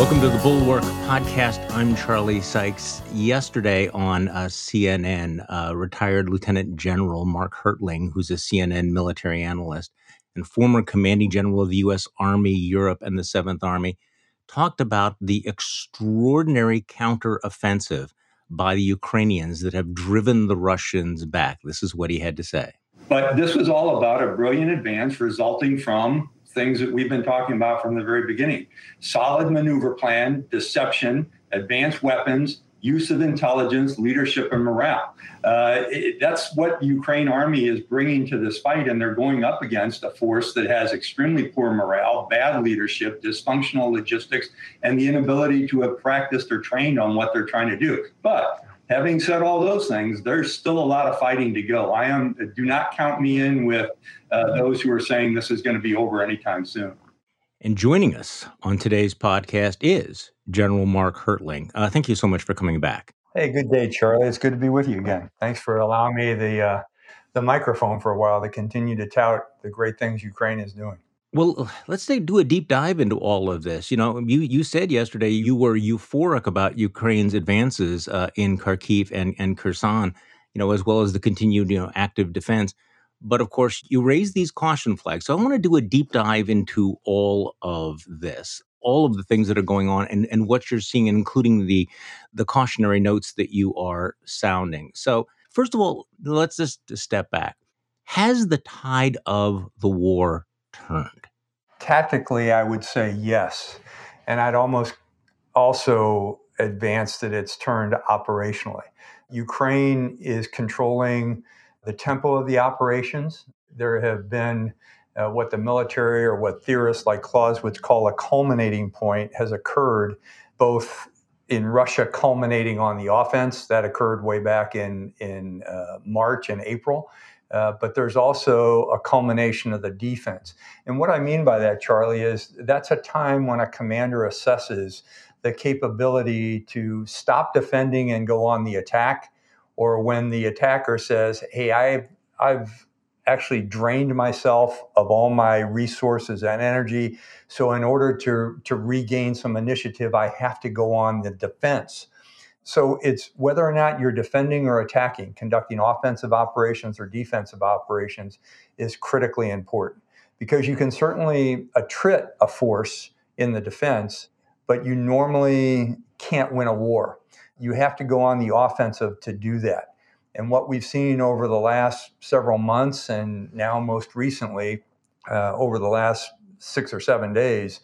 Welcome to the Bulwark Podcast. I'm Charlie Sykes. Yesterday on uh, CNN, uh, retired Lieutenant General Mark Hertling, who's a CNN military analyst and former commanding general of the U.S. Army, Europe, and the Seventh Army, talked about the extraordinary counteroffensive by the Ukrainians that have driven the Russians back. This is what he had to say. But this was all about a brilliant advance resulting from things that we've been talking about from the very beginning solid maneuver plan, deception, advanced weapons, use of intelligence, leadership, and morale. Uh, it, that's what Ukraine army is bringing to this fight, and they're going up against a force that has extremely poor morale, bad leadership, dysfunctional logistics, and the inability to have practiced or trained on what they're trying to do. But having said all those things, there's still a lot of fighting to go. I am do not count me in with uh, those who are saying this is going to be over anytime soon. And joining us on today's podcast is General Mark Hertling. Uh, thank you so much for coming back. Hey, good day, Charlie. It's good to be with you again. Thanks for allowing me the uh, the microphone for a while to continue to tout the great things Ukraine is doing. Well, let's say do a deep dive into all of this. You know, you you said yesterday you were euphoric about Ukraine's advances uh, in Kharkiv and and Kherson, you know, as well as the continued you know active defense. But of course, you raise these caution flags. So I want to do a deep dive into all of this, all of the things that are going on, and and what you're seeing, including the the cautionary notes that you are sounding. So first of all, let's just step back. Has the tide of the war turned? Tactically, I would say yes. And I'd almost also advance that it's turned operationally. Ukraine is controlling the tempo of the operations. There have been uh, what the military or what theorists like Clausewitz call a culminating point has occurred both in Russia culminating on the offense that occurred way back in in uh, March and April, uh, but there's also a culmination of the defense. And what I mean by that, Charlie, is that's a time when a commander assesses the capability to stop defending and go on the attack, or when the attacker says, "Hey, I've I've actually drained myself of all my resources and energy. So in order to to regain some initiative, I have to go on the defense." So it's whether or not you're defending or attacking, conducting offensive operations or defensive operations is critically important because you can certainly attrit a force in the defense, but you normally can't win a war. You have to go on the offensive to do that. And what we've seen over the last several months and now most recently uh, over the last six or seven days,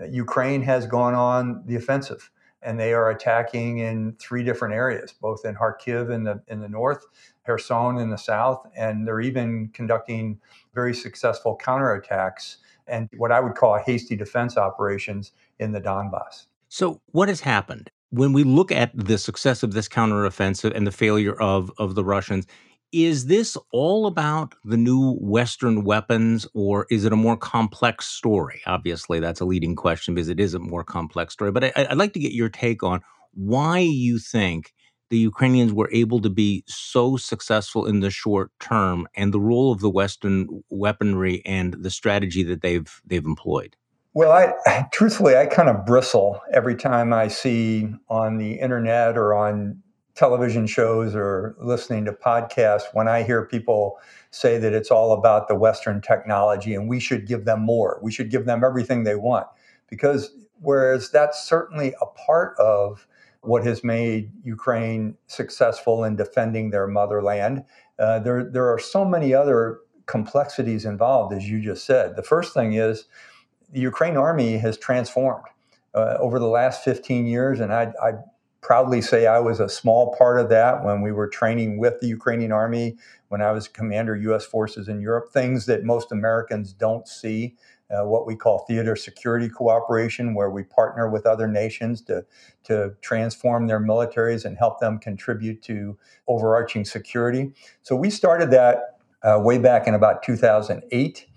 uh, Ukraine has gone on the offensive and they are attacking in three different areas, both in Kharkiv in the in the north, Kherson in the south, and they're even conducting very successful counterattacks and what I would call hasty defense operations in the Donbass. So, what has happened when we look at the success of this counteroffensive and the failure of of the Russians? Is this all about the new Western weapons, or is it a more complex story? Obviously, that's a leading question because it is a more complex story. But I, would like to get your take on why you think the Ukrainians were able to be so successful in the short term, and the role of the Western weaponry and the strategy that they've they've employed. Well, I truthfully, I kind of bristle every time I see on the internet or on television shows or listening to podcasts when I hear people say that it's all about the Western technology and we should give them more. We should give them everything they want. Because whereas that's certainly a part of what has made Ukraine successful in defending their motherland, uh, there, there are so many other complexities involved, as you just said. The first thing is the Ukraine army has transformed. Uh, over the last 15 years, and I, I proudly say I was a small part of that when we were training with the Ukrainian army, when I was commander U.S. forces in Europe, things that most Americans don't see. Uh, what we call theater security cooperation, where we partner with other nations to, to transform their militaries and help them contribute to overarching security. So we started that uh, way back in about 2008.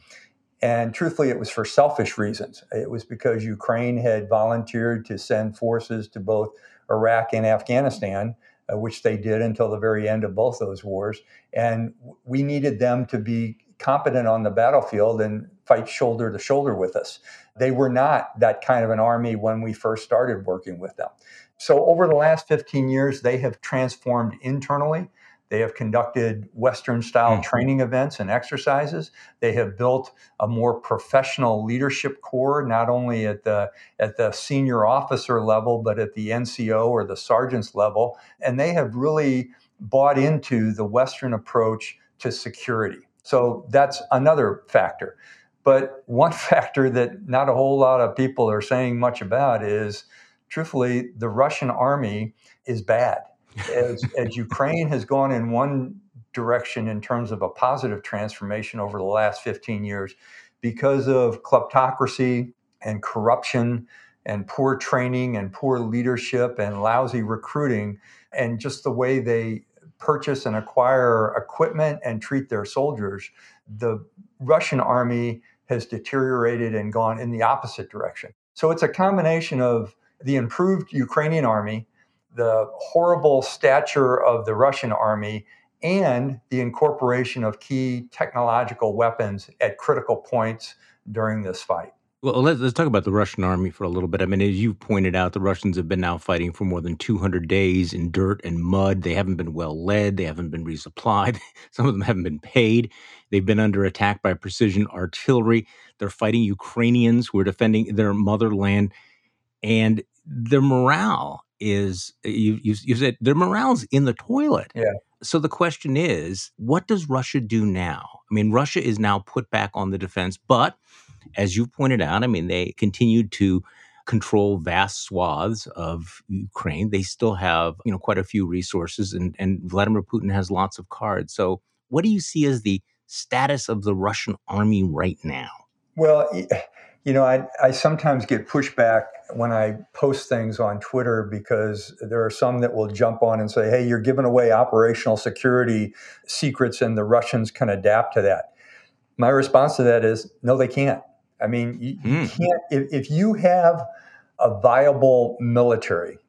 And truthfully, it was for selfish reasons. It was because Ukraine had volunteered to send forces to both Iraq and Afghanistan, uh, which they did until the very end of both those wars. And we needed them to be competent on the battlefield and fight shoulder to shoulder with us. They were not that kind of an army when we first started working with them. So, over the last 15 years, they have transformed internally. They have conducted Western style mm-hmm. training events and exercises. They have built a more professional leadership core, not only at the, at the senior officer level, but at the NCO or the sergeant's level. And they have really bought into the Western approach to security. So that's another factor. But one factor that not a whole lot of people are saying much about is truthfully, the Russian army is bad as, as Ukraine has gone in one direction in terms of a positive transformation over the last 15 years because of kleptocracy and corruption and poor training and poor leadership and lousy recruiting and just the way they purchase and acquire equipment and treat their soldiers the russian army has deteriorated and gone in the opposite direction. So it's a combination of the improved ukrainian army the horrible stature of the Russian army and the incorporation of key technological weapons at critical points during this fight. Well, let's, let's talk about the Russian army for a little bit. I mean, as you pointed out, the Russians have been now fighting for more than 200 days in dirt and mud. They haven't been well led. They haven't been resupplied. Some of them haven't been paid. They've been under attack by precision artillery. They're fighting Ukrainians who are defending their motherland. And their morale is eh, you, you, you said their morale's in the toilet. Yeah. So the question is, what does Russia do now? I mean, Russia is now put back on the defense, but as you pointed out, I mean, they continued to control vast swaths of Ukraine. They still have, you know, quite a few resources, and, and Vladimir Putin has lots of cards. So, what do you see as the status of the Russian army right now? Well, you know, I, I sometimes get pushback when I post things on Twitter because there are some that will jump on and say, hey, you're giving away operational security secrets and the Russians can adapt to that. My response to that is no, they can't. I mean, you, mm. can't, if, if you have a viable military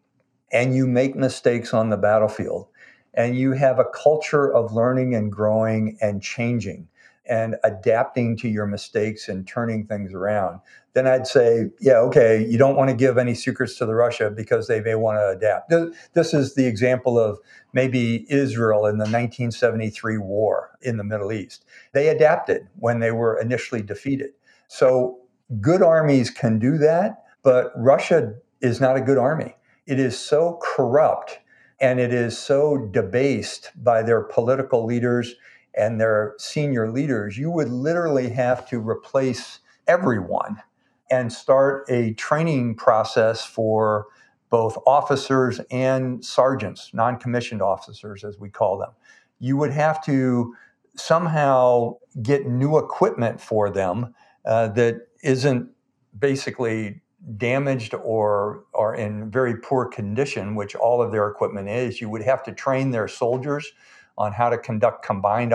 and you make mistakes on the battlefield and you have a culture of learning and growing and changing, and adapting to your mistakes and turning things around, then I'd say, yeah, okay, you don't want to give any secrets to the Russia because they may want to adapt. This is the example of maybe Israel in the 1973 war in the Middle East. They adapted when they were initially defeated. So good armies can do that, but Russia is not a good army. It is so corrupt and it is so debased by their political leaders and their senior leaders, you would literally have to replace everyone and start a training process for both officers and sergeants, non commissioned officers, as we call them. You would have to somehow get new equipment for them uh, that isn't basically damaged or or in very poor condition, which all of their equipment is. You would have to train their soldiers on how to conduct combined,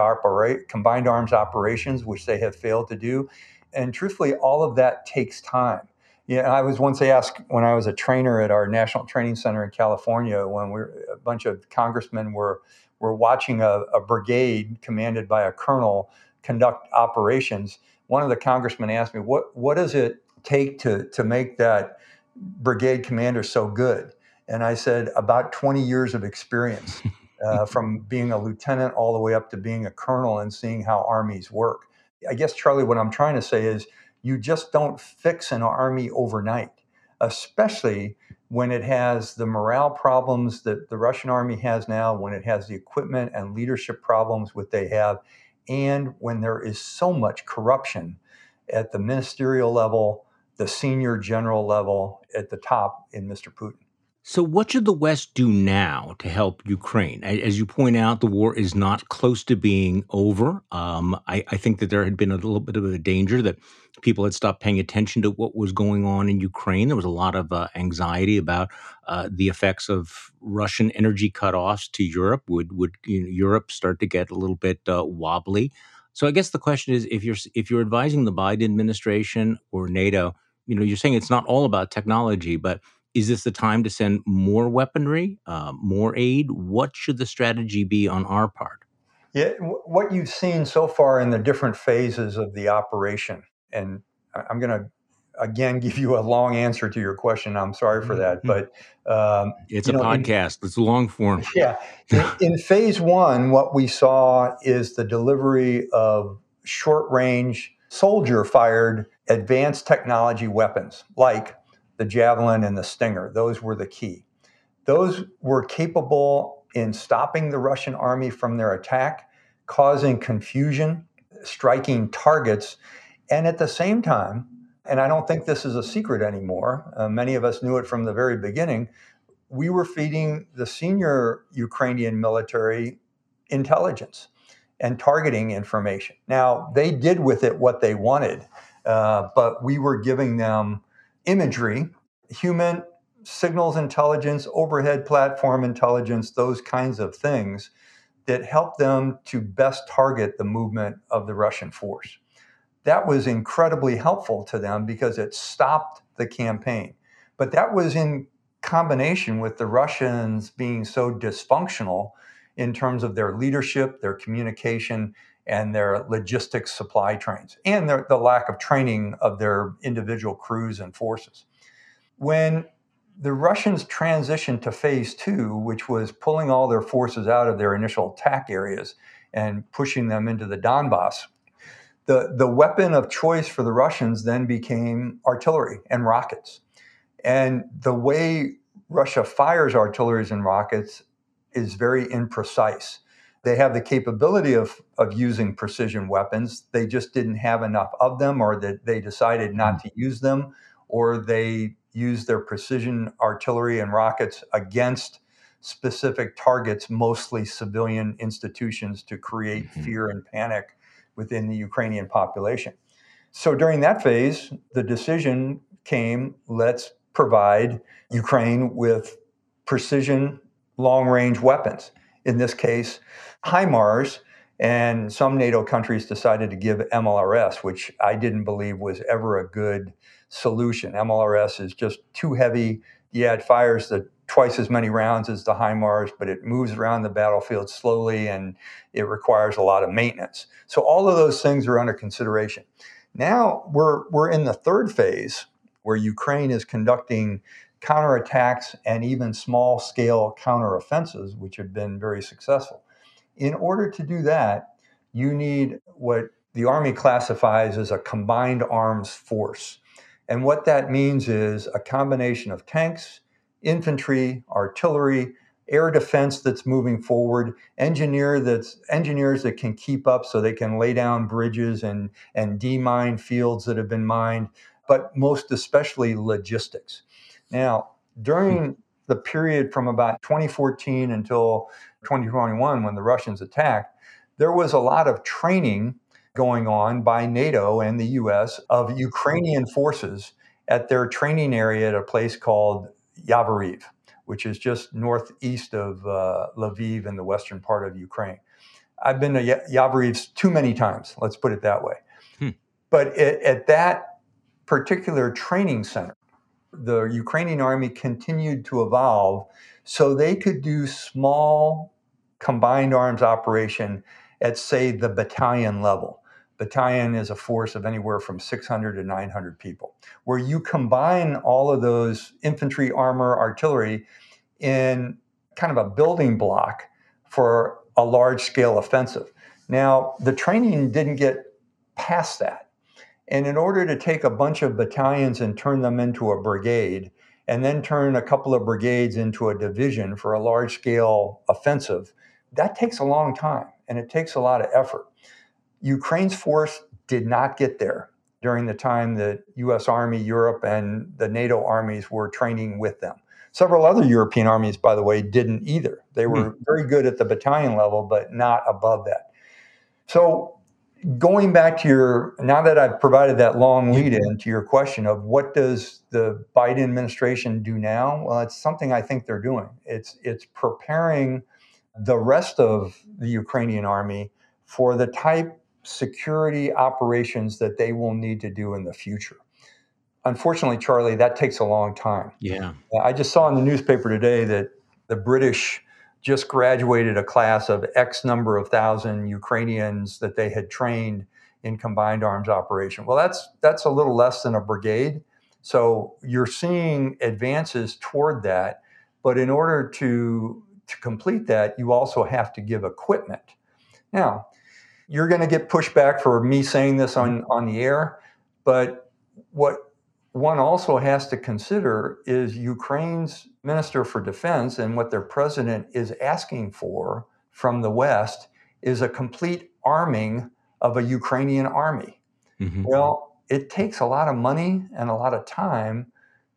combined arms operations, which they have failed to do. And truthfully, all of that takes time. Yeah, I was once asked when I was a trainer at our National Training Center in California, when we a bunch of congressmen were were watching a, a brigade commanded by a colonel conduct operations. One of the congressmen asked me, "What what does it take to to make that brigade commander so good?" And I said, "About 20 years of experience." uh, from being a lieutenant all the way up to being a colonel and seeing how armies work. I guess, Charlie, what I'm trying to say is you just don't fix an army overnight, especially when it has the morale problems that the Russian army has now, when it has the equipment and leadership problems what they have, and when there is so much corruption at the ministerial level, the senior general level, at the top in Mr. Putin. So, what should the West do now to help Ukraine? As you point out, the war is not close to being over. Um, I, I, think that there had been a little bit of a danger that people had stopped paying attention to what was going on in Ukraine. There was a lot of uh, anxiety about uh, the effects of Russian energy cutoffs to Europe. Would would you know, Europe start to get a little bit uh, wobbly? So, I guess the question is, if you're if you're advising the Biden administration or NATO, you know, you're saying it's not all about technology, but is this the time to send more weaponry, uh, more aid? What should the strategy be on our part? Yeah, what you've seen so far in the different phases of the operation and I'm going to again give you a long answer to your question. I'm sorry for that, Mm-hmm. but um, it's a know, podcast. In, it's long form. Yeah. In, in phase one, what we saw is the delivery of short range soldier fired advanced technology weapons like the Javelin and the Stinger. Those were the key. Those were capable in stopping the Russian army from their attack, causing confusion, striking targets, and at the same time, and I don't think this is a secret anymore, uh, many of us knew it from the very beginning, we were feeding the senior Ukrainian military intelligence and targeting information. Now, they did with it what they wanted, uh, but we were giving them imagery, human signals intelligence, overhead platform intelligence, those kinds of things that help them to best target the movement of the Russian force. That was incredibly helpful to them because it stopped the campaign. But that was in combination with the Russians being so dysfunctional in terms of their leadership, their communication, and their logistics supply trains, and their, the lack of training of their individual crews and forces. When the Russians transitioned to phase two, which was pulling all their forces out of their initial attack areas and pushing them into the Donbass, the, the weapon of choice for the Russians then became artillery and rockets. And the way Russia fires artillery and rockets is very imprecise. They have the capability of, of using precision weapons. They just didn't have enough of them, or that they decided not to use them, or they used their precision artillery and rockets against specific targets, mostly civilian institutions, to create mm-hmm. fear and panic within the Ukrainian population. So during that phase, the decision came let's provide Ukraine with precision long range weapons. In this case, HIMARS, and some NATO countries decided to give MLRS, which I didn't believe was ever a good solution. MLRS is just too heavy. Yeah, it fires the twice as many rounds as the HIMARS, but it moves around the battlefield slowly and it requires a lot of maintenance. So all of those things are under consideration. Now we're we're in the third phase where Ukraine is conducting counterattacks and even small scale counteroffensives, which have been very successful. In order to do that, you need what the Army classifies as a combined arms force. And what that means is a combination of tanks, infantry, artillery, air defense that's moving forward, engineer that's engineers that can keep up so they can lay down bridges and and demine fields that have been mined, but most especially logistics. Now, during the period from about 2014 until 2021 when the Russians attacked, there was a lot of training going on by NATO and the US of Ukrainian forces at their training area at a place called Yavoriv, which is just northeast of uh, Lviv in the western part of Ukraine. I've been to Yavoriv too many times, let's put it that way. Hmm. But at, at that particular training center, the Ukrainian army continued to evolve so they could do small combined arms operation at, say, the battalion level. Battalion is a force of anywhere from 600 to 900 people, where you combine all of those infantry, armor, artillery in kind of a building block for a large scale offensive. Now, the training didn't get past that. And in order to take a bunch of battalions and turn them into a brigade, and then turn a couple of brigades into a division for a large scale offensive, that takes a long time and it takes a lot of effort. Ukraine's force did not get there during the time that US Army, Europe, and the NATO armies were training with them. Several other European armies, by the way, didn't either. They were hmm. very good at the battalion level, but not above that. So, going back to your, now that I've provided that long lead in to your question of what does the Biden administration do now? Well, it's something I think they're doing. It's, it's preparing the rest of the Ukrainian army for the type security operations that they will need to do in the future. Unfortunately, Charlie, that takes a long time. Yeah. I just saw in the newspaper today that the British just graduated a class of X number of thousand Ukrainians that they had trained in combined arms operation. Well, that's that's a little less than a brigade. So you're seeing advances toward that, but in order to to complete that, you also have to give equipment. Now, you're going to get pushback for me saying this on, mm-hmm. on the air, but what one also has to consider is Ukraine's Minister for Defense and what their president is asking for from the West is a complete arming of a Ukrainian army. Mm-hmm. Well, it takes a lot of money and a lot of time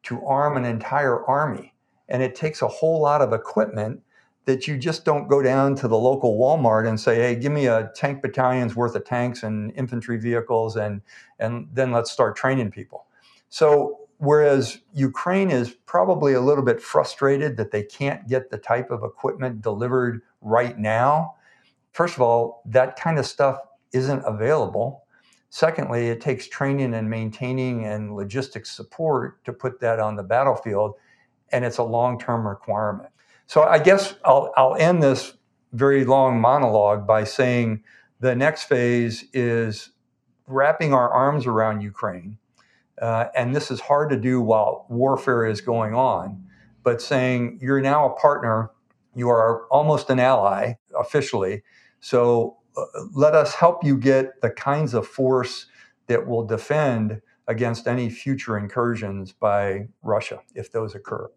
to arm an entire army, and it takes a whole lot of equipment that you just don't go down to the local Walmart and say, "Hey, give me a tank battalion's worth of tanks and infantry vehicles, and and then let's start training people." So whereas Ukraine is probably a little bit frustrated that they can't get the type of equipment delivered right now. First of all, that kind of stuff isn't available. Secondly, it takes training and maintaining and logistics support to put that on the battlefield, and it's a long term requirement. So I guess I'll, I'll end this very long monologue by saying the next phase is wrapping our arms around Ukraine. Uh, and this is hard to do while warfare is going on, but saying you're now a partner, you are almost an ally officially. So uh, let us help you get the kinds of force that will defend against any future incursions by Russia if those occur.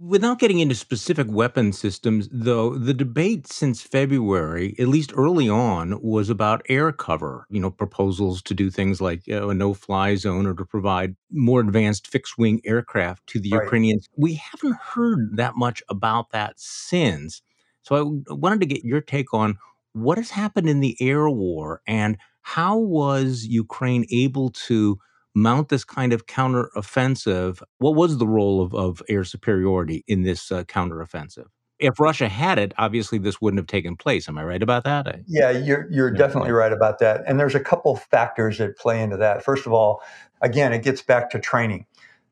Without getting into specific weapon systems, though, the debate since February, at least early on, was about air cover. You know, proposals to do things like a no fly zone or to provide more advanced fixed wing aircraft to the right. Ukrainians. We haven't heard that much about that since. So I wanted to get your take on what has happened in the air war and how was Ukraine able to mount this kind of counteroffensive, what was the role of, of air superiority in this uh, counteroffensive? If Russia had it, obviously this wouldn't have taken place. Am I right about that? I, yeah, you're you're yeah. definitely right about that. And there's a couple factors that play into that. First of all, again, it gets back to training.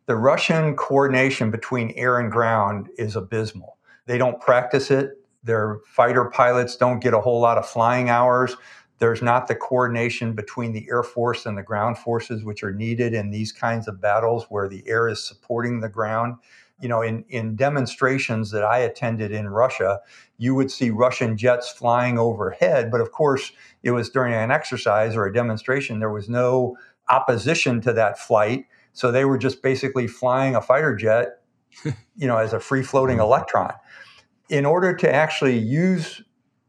The Russian coordination between air and ground is abysmal. They don't practice it. Their fighter pilots don't get a whole lot of flying hours. There's not the coordination between the Air Force and the ground forces, which are needed in these kinds of battles where the air is supporting the ground. You know, in, in demonstrations that I attended in Russia, you would see Russian jets flying overhead. But of course, it was during an exercise or a demonstration. There was no opposition to that flight. So they were just basically flying a fighter jet, you know, as a free floating mm. electron. In order to actually use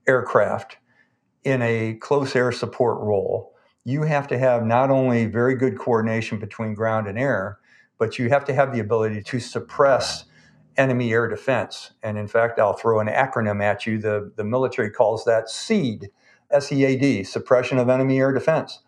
aircraft, in a close air support role, you have to have not only very good coordination between ground and air, but you have to have the ability to suppress enemy air defense. And in fact, I'll throw an acronym at you. The, the military calls that SEAD, S E A D, suppression of enemy air defense.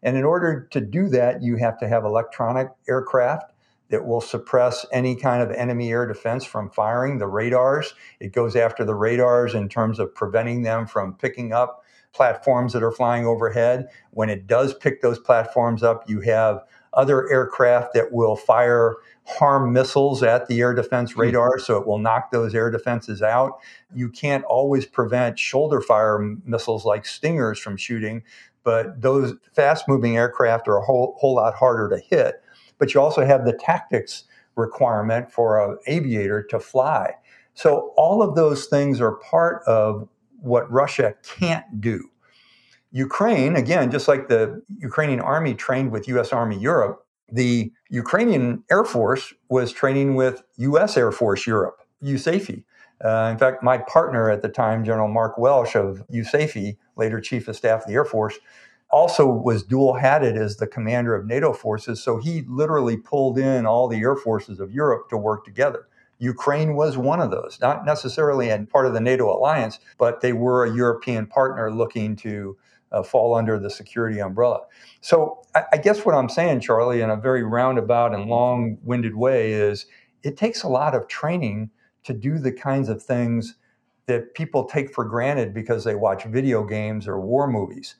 And in order to do that, you have to have electronic aircraft that will suppress any kind of enemy air defense from firing the radars. It goes after the radars in terms of preventing them from picking up platforms that are flying overhead. When it does pick those platforms up, you have other aircraft that will fire harm missiles at the air defense hmm. radar, so it will knock those air defenses out. You can't always prevent shoulder fire missiles like Stingers from shooting, but those fast moving aircraft are a whole, whole lot harder to hit. But you also have the tactics requirement for an aviator to fly. So all of those things are part of what Russia can't do. Ukraine, again, just like the Ukrainian army trained with US Army Europe, the Ukrainian Air Force was training with US Air Force Europe, USAFE. Uh, in fact, my partner at the time, General Mark Welsh of USAFE, later Chief of Staff of the Air Force, also was dual hatted as the commander of NATO forces. So he literally pulled in all the air forces of Europe to work together. Ukraine was one of those, not necessarily in part of the NATO alliance, but they were a European partner looking to uh, fall under the security umbrella. So I, I guess what I'm saying, Charlie, in a very roundabout and long winded way, is it takes a lot of training to do the kinds of things that people take for granted because they watch video games or war movies.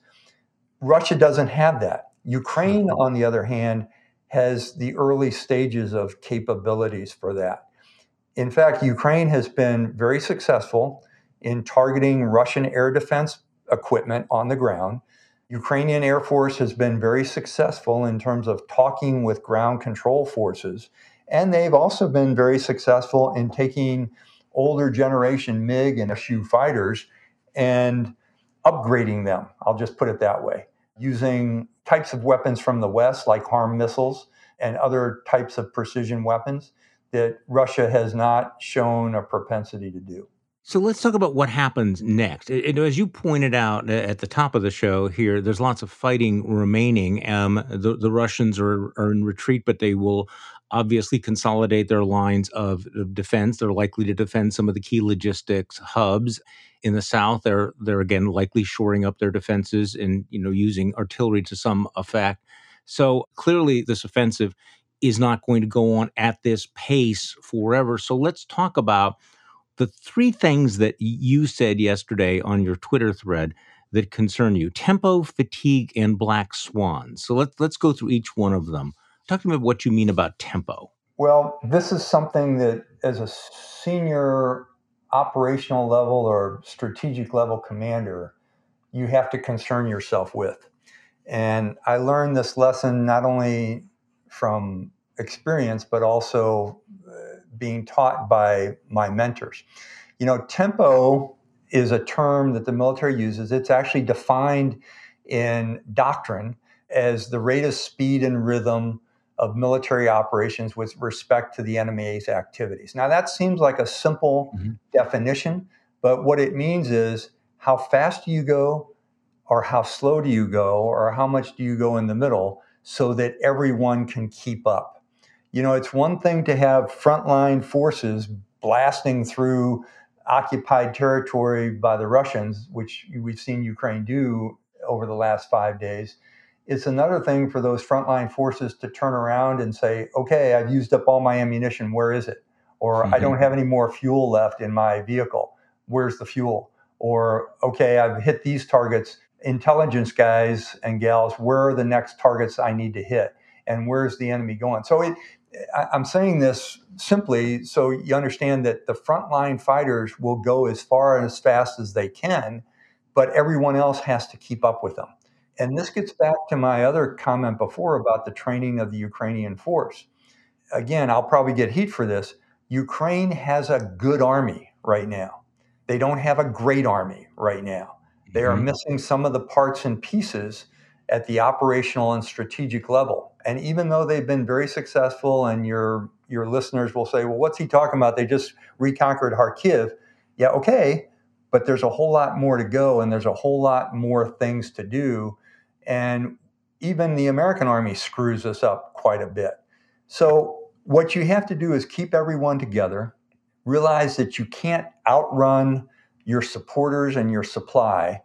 Russia doesn't have that. Ukraine, on the other hand, has the early stages of capabilities for that. In fact, Ukraine has been very successful in targeting Russian air defense equipment on the ground. Ukrainian Air Force has been very successful in terms of talking with ground control forces. And they've also been very successful in taking older generation MiG and Su fighters and upgrading them. I'll just put it that way, using types of weapons from the West, like HARM missiles and other types of precision weapons that Russia has not shown a propensity to do. So let's talk about what happens next. as you pointed out at the top of the show here, there's lots of fighting remaining. Um, the, the, Russians are, are in retreat, but they will obviously consolidate their lines of, of, defense. They're likely to defend some of the key logistics hubs in the south. They're they're again likely shoring up their defenses and you know using artillery to some effect. So clearly, this offensive is not going to go on at this pace forever. So let's talk about the three things that you said yesterday on your Twitter thread that concern you tempo, fatigue, and black swans. So let's, let's go through each one of them. Talk to me about what you mean about tempo. Well, this is something that, as a senior operational level or strategic level commander, you have to concern yourself with. And I learned this lesson not only from experience, but also being taught by my mentors. You know, tempo is a term that the military uses. It's actually defined in doctrine as the rate of speed and rhythm of military operations with respect to the enemy's activities. Now, that seems like a simple mm-hmm. definition, but what it means is how fast do you go, or how slow do you go, or how much do you go in the middle so that everyone can keep up. You know, it's one thing to have frontline forces blasting through occupied territory by the Russians, which we've seen Ukraine do over the last five days. It's another thing for those frontline forces to turn around and say, okay, I've used up all my ammunition. Where is it? Or mm-hmm. I don't have any more fuel left in my vehicle. Where's the fuel? Or, okay, I've hit these targets. Intelligence guys and gals, where are the next targets I need to hit? And where's the enemy going? So it, I'm saying this simply so you understand that the frontline fighters will go as far and as fast as they can, but everyone else has to keep up with them. And this gets back to my other comment before about the training of the Ukrainian force. Again, I'll probably get heat for this. Ukraine has a good army right now. They don't have a great army right now. They are mm-hmm. missing some of the parts and pieces at the operational and strategic level. And even though they've been very successful, and your your listeners will say, "Well, what's he talking about? They just reconquered Kharkiv." Yeah, okay, but there's a whole lot more to go, and there's a whole lot more things to do, and even the American army screws us up quite a bit. So what you have to do is keep everyone together. Realize that you can't outrun your supporters and your supply,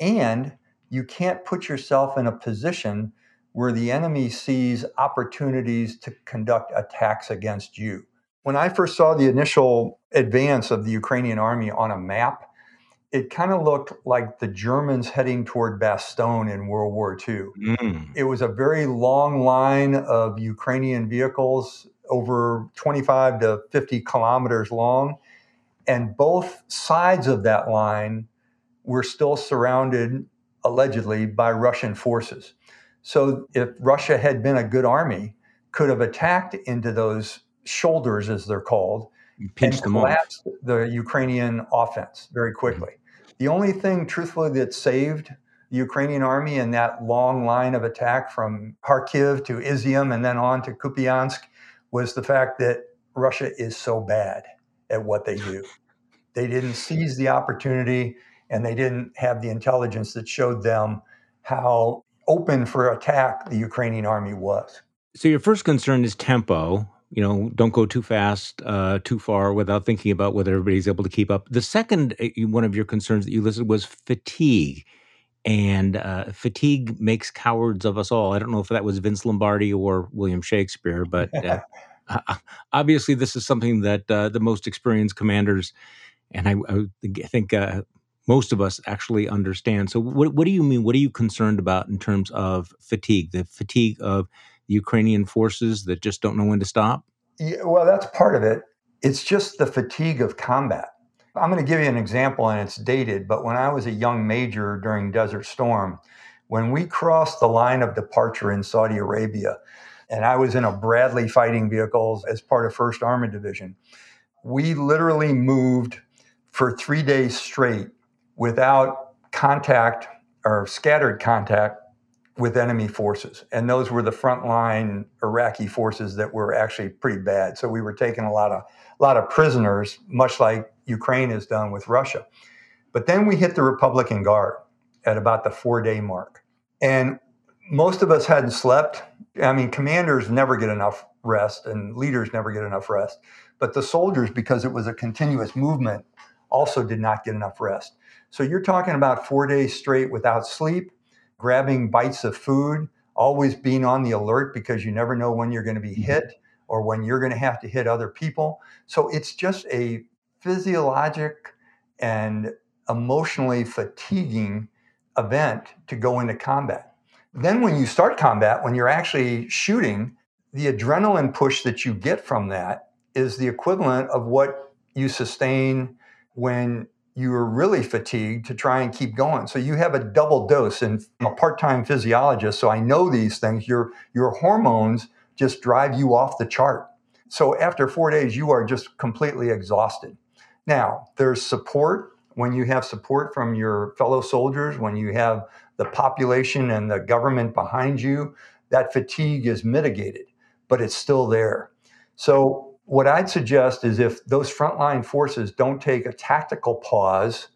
and you can't put yourself in a position where the enemy sees opportunities to conduct attacks against you. When I first saw the initial advance of the Ukrainian army on a map, it kind of looked like the Germans heading toward Bastogne in World War II. Mm. It was a very long line of Ukrainian vehicles, over 25 to 50 kilometers long. And both sides of that line were still surrounded allegedly by Russian forces. So if Russia had been a good army, could have attacked into those shoulders, as they're called, and collapsed off. the Ukrainian offense very quickly. Mm-hmm. The only thing, truthfully, that saved the Ukrainian army in that long line of attack from Kharkiv to Izium and then on to Kupiansk was the fact that Russia is so bad at what they do. They didn't seize the opportunity and they didn't have the intelligence that showed them how open for attack the Ukrainian army was. So your first concern is tempo. You know, don't go too fast, uh, too far without thinking about whether everybody's able to keep up. The second uh, one of your concerns that you listed was fatigue, and uh, fatigue makes cowards of us all. I don't know if that was Vince Lombardi or William Shakespeare, but uh, obviously this is something that uh, the most experienced commanders, and I, I think uh, most of us actually understand. So, what, what do you mean? What are you concerned about in terms of fatigue? The fatigue of the Ukrainian forces that just don't know when to stop? Yeah, well, that's part of it. It's just the fatigue of combat. I'm going to give you an example, and it's dated, but when I was a young major during Desert Storm, when we crossed the line of departure in Saudi Arabia, and I was in a Bradley fighting vehicle as part of 1st Armored Division, we literally moved for three days straight without contact or scattered contact with enemy forces. And those were the frontline Iraqi forces that were actually pretty bad. So we were taking a lot of a lot of prisoners, much like Ukraine has done with Russia. But then we hit the Republican Guard at about the four day mark. And most of us hadn't slept. I mean, commanders never get enough rest and leaders never get enough rest. But the soldiers, because it was a continuous movement, also did not get enough rest. So you're talking about four days straight without sleep, grabbing bites of food, always being on the alert because you never know when you're going to be hit or when you're going to have to hit other people. So it's just a physiologic and emotionally fatiguing event to go into combat. Then, when you start combat, when you're actually shooting, the adrenaline push that you get from that is the equivalent of what you sustain when you're really fatigued to try and keep going. So you have a double dose. And I'm a part-time physiologist, so I know these things. Your your hormones just drive you off the chart. So after four days, you are just completely exhausted. Now, there's support when you have support from your fellow soldiers, when you have the population and the government behind you, that fatigue is mitigated, but it's still there. So what I'd suggest is if those frontline forces don't take a tactical pause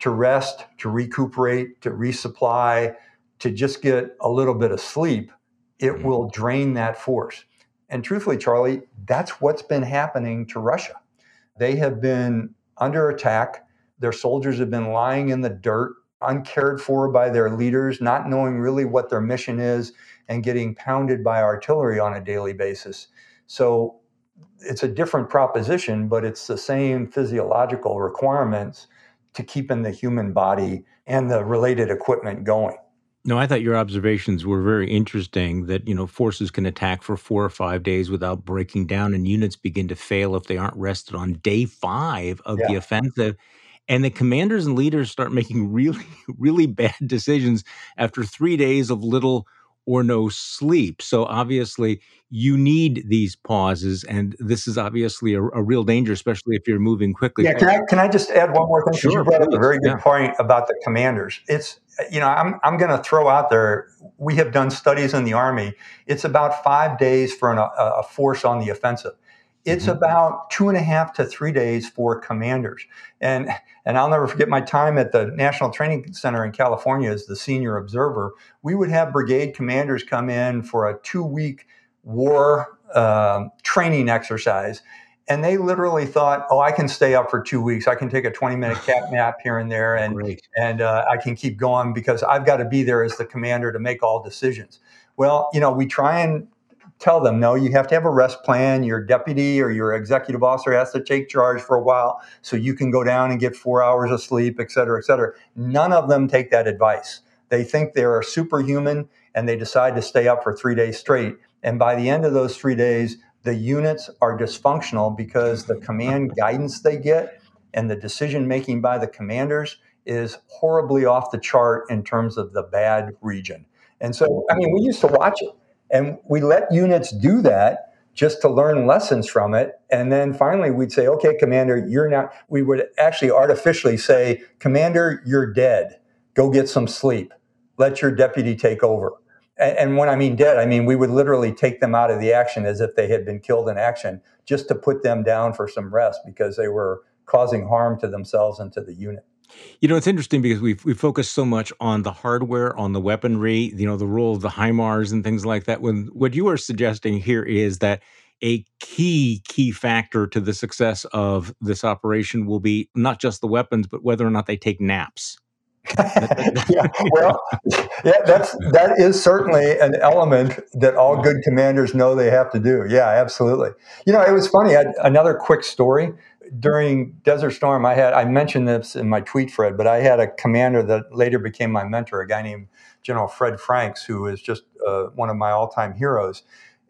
to rest, to recuperate, to resupply, to just get a little bit of sleep, it mm-hmm. will drain that force. And truthfully, Charlie, that's what's been happening to Russia. They have been under attack. Their soldiers have been lying in the dirt, uncared for by their leaders, not knowing really what their mission is, and getting pounded by artillery on a daily basis. So it's a different proposition, but it's the same physiological requirements to keeping the human body and the related equipment going. No, I thought your observations were very interesting that, you know, forces can attack for four or five days without breaking down, and units begin to fail if they aren't rested on day five of yeah. the offensive. And the commanders and leaders start making really, really bad decisions after three days of little or no sleep. So obviously, you need these pauses, and this is obviously a, a, real danger, especially if you're moving quickly. Yeah, can I can I just add one more thing? Sure, you brought up a very good yeah. point about the commanders. It's you know I'm I'm going to throw out there. We have done studies in the army. It's about five days for an, a, a force on the offensive. It's mm-hmm. about two and a half to three days for commanders. And and I'll never forget my time at the National Training Center in California as the senior observer. We would have brigade commanders come in for a two week war uh, training exercise. And they literally thought, "Oh, I can stay up for two weeks. I can take a twenty-minute cat nap here and there, and Great. and uh, I can keep going because I've got to be there as the commander to make all decisions." Well, you know, we try and tell them no you have to have a rest plan. Your deputy or your executive officer has to take charge for a while so you can go down and get four hours of sleep et cetera et cetera. None of them take that advice. They think they are superhuman and they decide to stay up for three days straight. And by the end of those three days the units are dysfunctional because the command guidance they get and the decision making by the commanders is horribly off the chart in terms of the bad region. And so i mean we used to watch it and we let units do that just to learn lessons from it. And then finally, we'd say, okay, Commander, you're not, we would actually artificially say, Commander, you're dead. Go get some sleep. Let your deputy take over. And, and when I mean dead, I mean we would literally take them out of the action as if they had been killed in action just to put them down for some rest because they were causing harm to themselves and to the unit. You know, it's interesting because we've we focus so much on the hardware, on the weaponry, you know, the role of the HIMARS and things like that. When what you are suggesting here is that a key key factor to the success of this operation will be not just the weapons, but whether or not they take naps. yeah, well, yeah, that's that is certainly an element that all good commanders know they have to do. Yeah, absolutely. You know, it was funny. I, another quick story during Desert Storm, I had I mentioned this in my tweet, Fred, but I had a commander that later became my mentor, a guy named General Fred Franks, who is just uh, one of my all-time heroes.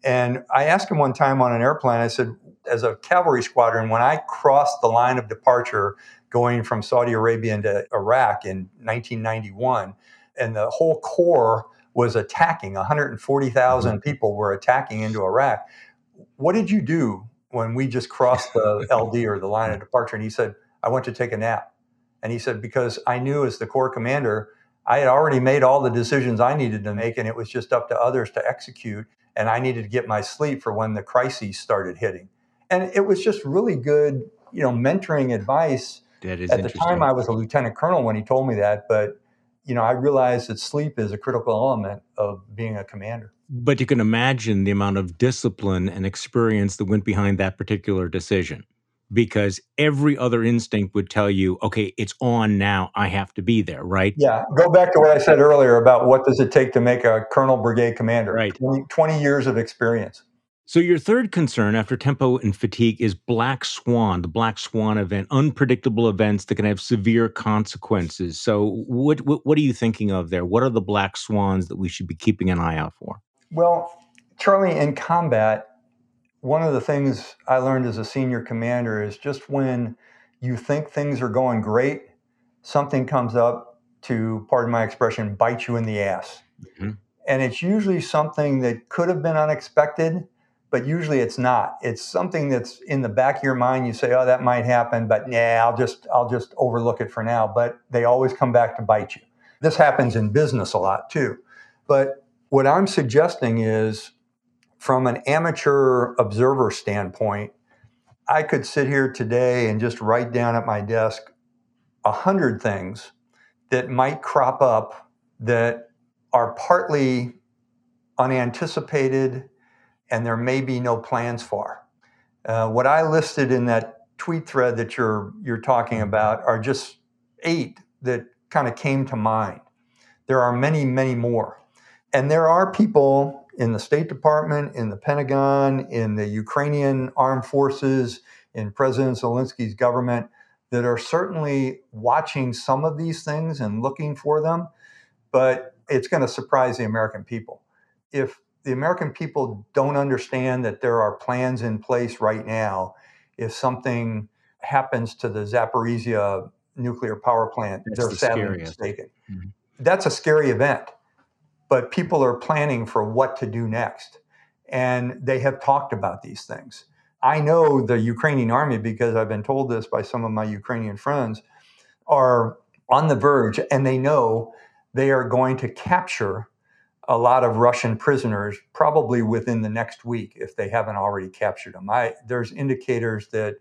And I asked him one time on an airplane. I said, as a cavalry squadron, when I crossed the line of departure, going from Saudi Arabia into Iraq in 1991, and the whole corps was attacking. 140,000 mm-hmm. people were attacking into Iraq. What did you do when we just crossed the LD or the line of departure? And he said, I went to take a nap. And he said, because I knew as the corps commander, I had already made all the decisions I needed to make, and it was just up to others to execute. And I needed to get my sleep for when the crises started hitting. And it was just really good, you know, mentoring advice. That is At the time, I was a lieutenant colonel when he told me that, but you know, I realized that sleep is a critical element of being a commander. But you can imagine the amount of discipline and experience that went behind that particular decision because every other instinct would tell you, okay, it's on now. I have to be there, right? Yeah. Go back to what I said earlier about what does it take to make a colonel brigade commander? Right. 20, 20 years of experience. So your third concern after tempo and fatigue is black swan, the black swan event, unpredictable events that can have severe consequences. So what, what what are you thinking of there? What are the black swans that we should be keeping an eye out for? Well, Charlie, in combat, one of the things I learned as a senior commander is just when you think things are going great, something comes up to, pardon my expression, bite you in the ass. Mm-hmm. And it's usually something that could have been unexpected but usually it's not. It's something that's in the back of your mind. You say, "Oh, that might happen," but yeah, I'll just I'll just overlook it for now. But they always come back to bite you. This happens in business a lot too. But what I'm suggesting is, from an amateur observer standpoint, I could sit here today and just write down at my desk a hundred things that might crop up that are partly unanticipated and there may be no plans for. Uh, what I listed in that tweet thread that you're you're talking mm-hmm. about are just eight that kind of came to mind. There are many, many more, and there are people in the State Department, in the Pentagon, in the Ukrainian armed forces, in President Zelensky's government that are certainly watching some of these things and looking for them, but it's going to surprise the American people. If the American people don't understand that there are plans in place right now. If something happens to the Zaporizhia nuclear power plant, That's they're the sadly scariest. mistaken. Mm-hmm. That's a scary event, but people are planning for what to do next. And they have talked about these things. I know the Ukrainian army, because I've been told this by some of my Ukrainian friends, are on the verge and they know they are going to capture a lot of Russian prisoners probably within the next week if they haven't already captured them. I, there's indicators that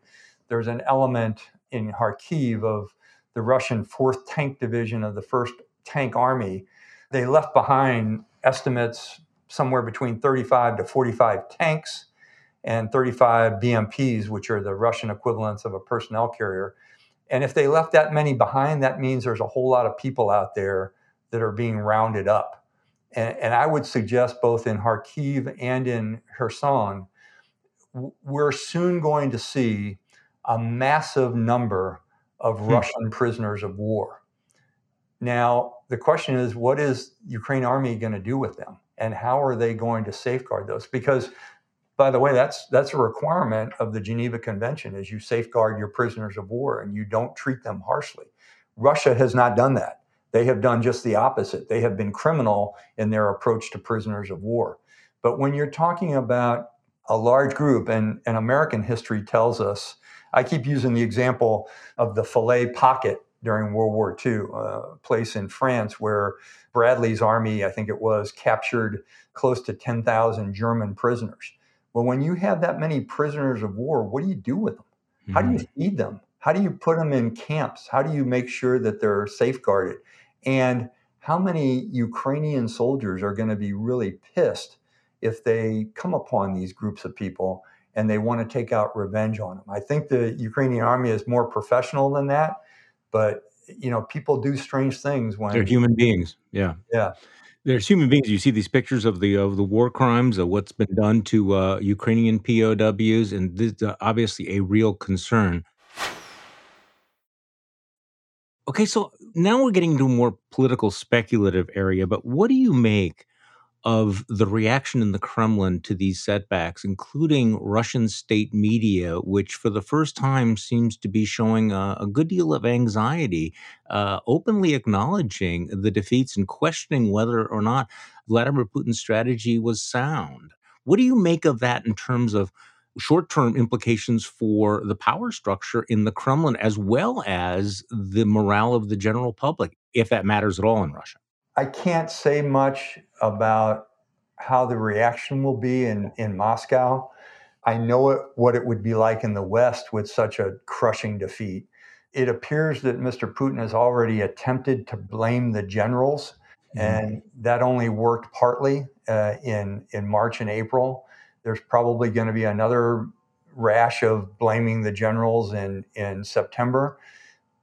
there's an element in Kharkiv of the Russian 4th Tank Division of the 1st Tank Army. They left behind estimates somewhere between 35 to 45 tanks and 35 BMPs, which are the Russian equivalents of a personnel carrier. And if they left that many behind, that means there's a whole lot of people out there that are being rounded up. And, and I would suggest both in Kharkiv and in Kherson, we're soon going to see a massive number of hmm. Russian prisoners of war. Now, the question is, what is Ukraine army going to do with them, and how are they going to safeguard those? Because, by the way, that's that's a requirement of the Geneva Convention: is you safeguard your prisoners of war and you don't treat them harshly. Russia has not done that. They have done just the opposite. They have been criminal in their approach to prisoners of war. But when you're talking about a large group, and, and American history tells us, I keep using the example of the Falaise Pocket during World War II, a place in France where Bradley's army, I think it was, captured close to 10,000 German prisoners. Well, when you have that many prisoners of war, what do you do with them? Mm-hmm. How do you mm-hmm. feed them? How do you put them in camps? How do you make sure that they're safeguarded? And how many Ukrainian soldiers are going to be really pissed if they come upon these groups of people and they want to take out revenge on them? I think the Ukrainian army is more professional than that, but you know, people do strange things when they're human beings. Yeah, yeah. There's human beings. You see these pictures of the of the war crimes, of what's been done to uh, Ukrainian POWs, and this is obviously a real concern. Okay, so now we're getting into a more political speculative area, but what do you make of the reaction in the Kremlin to these setbacks, including Russian state media, which for the first time seems to be showing a, a good deal of anxiety, uh, openly acknowledging the defeats and questioning whether or not Vladimir Putin's strategy was sound. What do you make of that in terms of short term implications for the power structure in the Kremlin, as well as the morale of the general public, if that matters at all in Russia? I can't say much about how the reaction will be in, in Moscow. I know it, what it would be like in the West with such a crushing defeat. It appears that Mr. Putin has already attempted to blame the generals, mm-hmm. and that only worked partly uh, in, in March and April. There's probably going to be another rash of blaming the generals in, in September.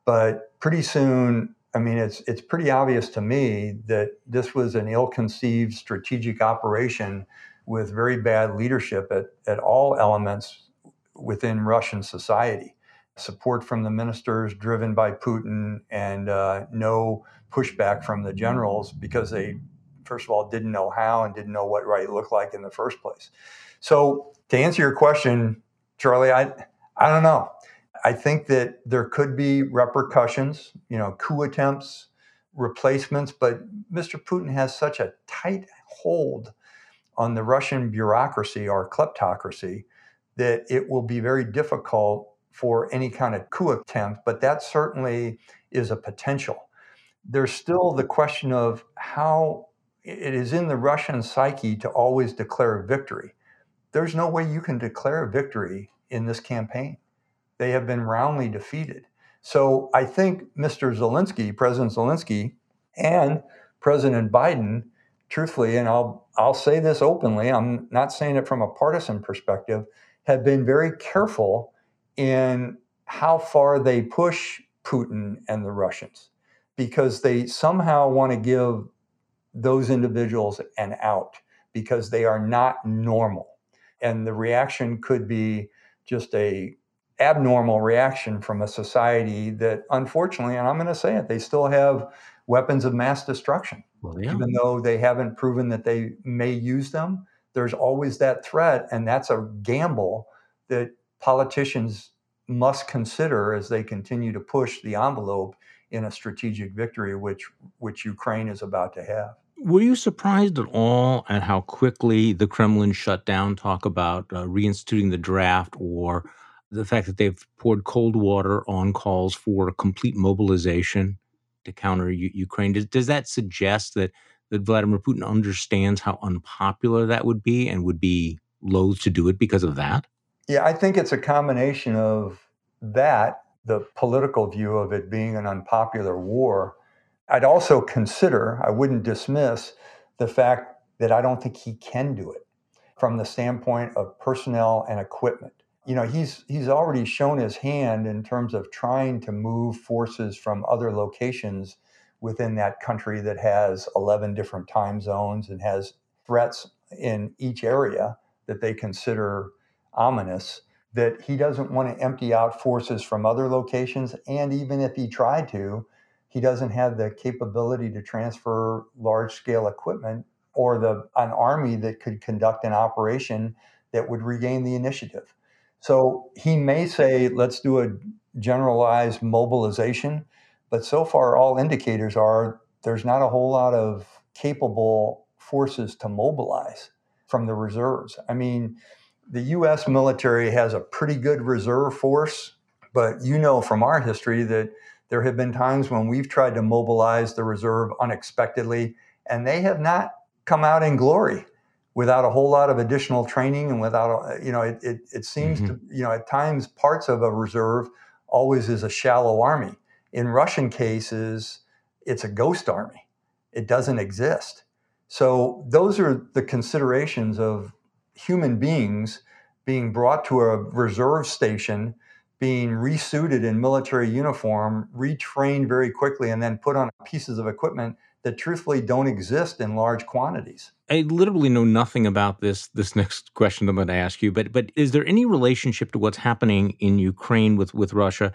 But pretty soon, I mean, it's it's pretty obvious to me that this was an ill-conceived strategic operation with very bad leadership at, at all elements within Russian society. Support from the ministers driven by Putin and uh, no pushback from the generals because they, first of all, didn't know how and didn't know what right looked like in the first place. So, to answer your question, Charlie, I, I don't know. I think that there could be repercussions, you know, coup attempts, replacements, but Mr. Putin has such a tight hold on the Russian bureaucracy or kleptocracy that it will be very difficult for any kind of coup attempt, but that certainly is a potential. There's still the question of how it is in the Russian psyche to always declare victory. There's no way you can declare victory in this campaign they have been roundly defeated. So I think Mr. Zelensky, President Zelensky, and President Biden, truthfully, and I'll I'll say this openly, I'm not saying it from a partisan perspective, have been very careful in how far they push Putin and the Russians because they somehow want to give those individuals an out because they are not normal. And the reaction could be just a abnormal reaction from a society that, unfortunately, and I'm going to say it, they still have weapons of mass destruction. Well, yeah. Even though they haven't proven that they may use them, there's always that threat. And that's a gamble that politicians must consider as they continue to push the envelope in a strategic victory, which, which Ukraine is about to have. Were you surprised at all at how quickly the Kremlin shut down talk about uh, reinstituting the draft or the fact that they've poured cold water on calls for complete mobilization to counter U- Ukraine. Does, does that suggest that, that Vladimir Putin understands how unpopular that would be and would be loath to do it because of that? Yeah, I think it's a combination of that, the political view of it being an unpopular war. I'd also consider, I wouldn't dismiss the fact that I don't think he can do it from the standpoint of personnel and equipment you know he's he's already shown his hand in terms of trying to move forces from other locations within that country that has 11 different time zones and has threats in each area that they consider ominous that he doesn't want to empty out forces from other locations. And even if he tried to he doesn't have the capability to transfer large scale equipment or the an army that could conduct an operation that would regain the initiative so he may say, let's do a generalized mobilization, but so far, all indicators are there's not a whole lot of capable forces to mobilize from the reserves. I mean, the US military has a pretty good reserve force, but you know from our history that there have been times when we've tried to mobilize the reserve unexpectedly, and they have not come out in glory without a whole lot of additional training and without, you know, it, it, it seems mm-hmm. to, you know, at times parts of a reserve always is a shallow army. In Russian cases, it's a ghost army. It doesn't exist. So those are the considerations of human beings being brought to a reserve station, being resuited in military uniform, retrained very quickly, and then put on pieces of equipment that truthfully don't exist in large quantities. I literally know nothing about this this next question I'm going to ask you, but but is there any relationship to what's happening in Ukraine with with Russia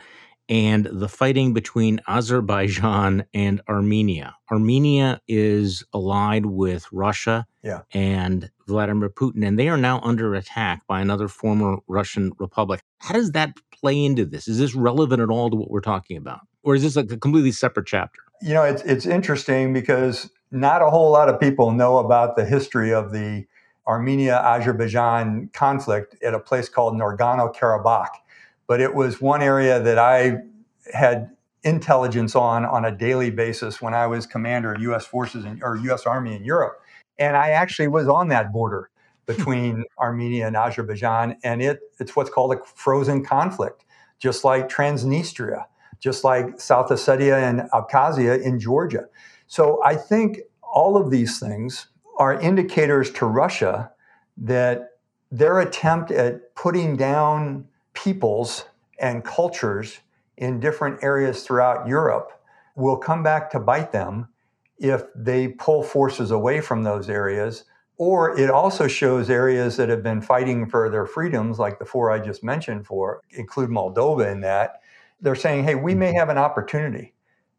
and the fighting between Azerbaijan and Armenia. Armenia is allied with Russia Yeah. and Vladimir Putin, and they are now under attack by another former Russian republic. How does that play into this? Is this relevant at all to what we're talking about? Or is this like a completely separate chapter? You know, it's it's interesting because not a whole lot of people know about the history of the Armenia Azerbaijan conflict at a place called Nagorno Karabakh. But it was one area that I had intelligence on on a daily basis when I was commander of U.S. forces in, or U.S. Army in Europe, and I actually was on that border between Armenia and Azerbaijan, and it it's what's called a frozen conflict, just like Transnistria, just like South Ossetia and Abkhazia in Georgia. So I think all of these things are indicators to Russia that their attempt at putting down peoples and cultures in different areas throughout Europe will come back to bite them if they pull forces away from those areas. Or it also shows areas that have been fighting for their freedoms, like the four I just mentioned, for include Moldova in that. They're saying, hey, we may mm-hmm. have an opportunity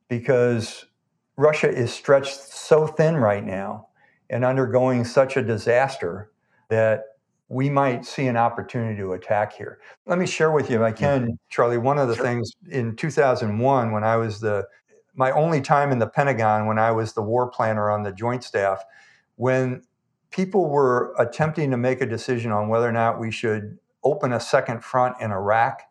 because Russia is stretched so thin right now and undergoing such a disaster that we might see an opportunity to attack here. Let me share with you, if I can, Charlie, one of the Sure. things in 2001 when I was the my only time in the Pentagon when I was the war planner on the joint staff when people were attempting to make a decision on whether or not we should open a second front in Iraq,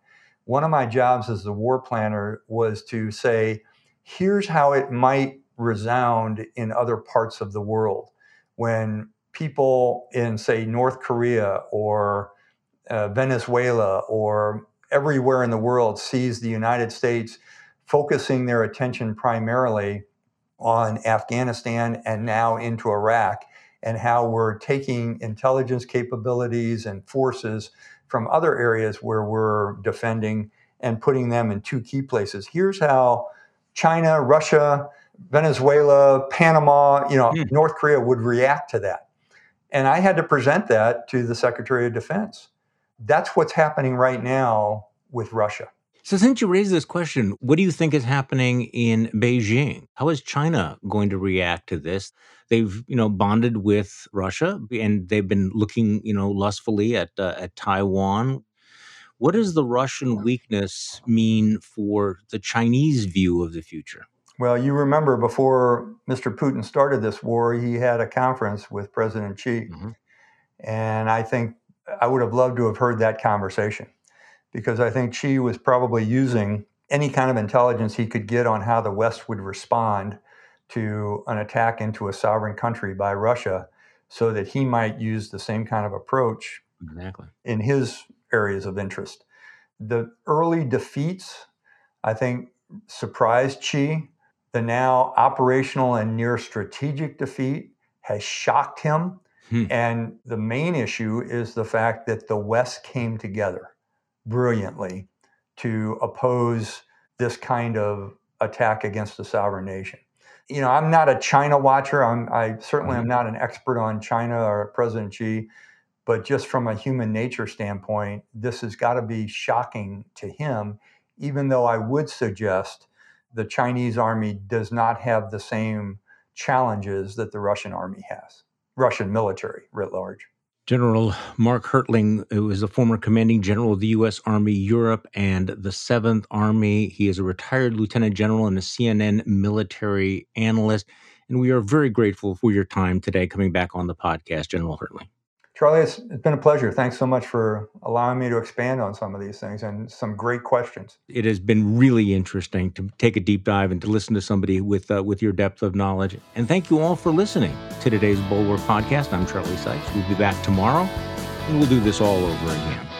one of my jobs as the war planner was to say, here's how it might resound in other parts of the world when people in, say, North Korea or uh, Venezuela or everywhere in the world sees the United States focusing their attention primarily on Afghanistan and now into Iraq, and how we're taking intelligence capabilities and forces from other areas where we're defending and putting them in two key places. Here's how China, Russia, Venezuela, Panama, you know, Hmm. North Korea would react to that. And I had to present that to the Secretary of Defense. That's what's happening right now with Russia. So, since you raised this question, what do you think is happening in Beijing? How is China going to react to this? They've, you know, bonded with Russia, and they've been looking, you know, lustfully at uh, at Taiwan. What does the Russian weakness mean for the Chinese view of the future? Well, you remember before Mr. Putin started this war, he had a conference with President Xi. Mhm. And I think I would have loved to have heard that conversation because I think Xi was probably using any kind of intelligence he could get on how the West would respond to an attack into a sovereign country by Russia so that he might use the same kind of approach Exactly. in his areas of interest. The early defeats, I think, surprised Xi. The now operational and near strategic defeat has shocked him. Hmm. And the main issue is the fact that the West came together brilliantly to oppose this kind of attack against a sovereign nation. You know, I'm not a China watcher. I'm, I certainly am not an expert on China or President Xi, but just from a human nature standpoint, this has got to be shocking to him, even though I would suggest the Chinese army does not have the same challenges that the Russian army has, Russian military writ large. General Mark Hertling who is a former commanding general of the U.S. Army Europe and the 7th Army. He is a retired lieutenant general and a CNN military analyst. And we are very grateful for your time today coming back on the podcast, General Hertling. Charlie, it's, it's been a pleasure. Thanks so much for allowing me to expand on some of these things and some great questions. It has been really interesting to take a deep dive and to listen to somebody with uh, with your depth of knowledge. And thank you all for listening to today's Bulwark podcast. I'm Charlie Sykes. We'll be back tomorrow, and we'll do this all over again.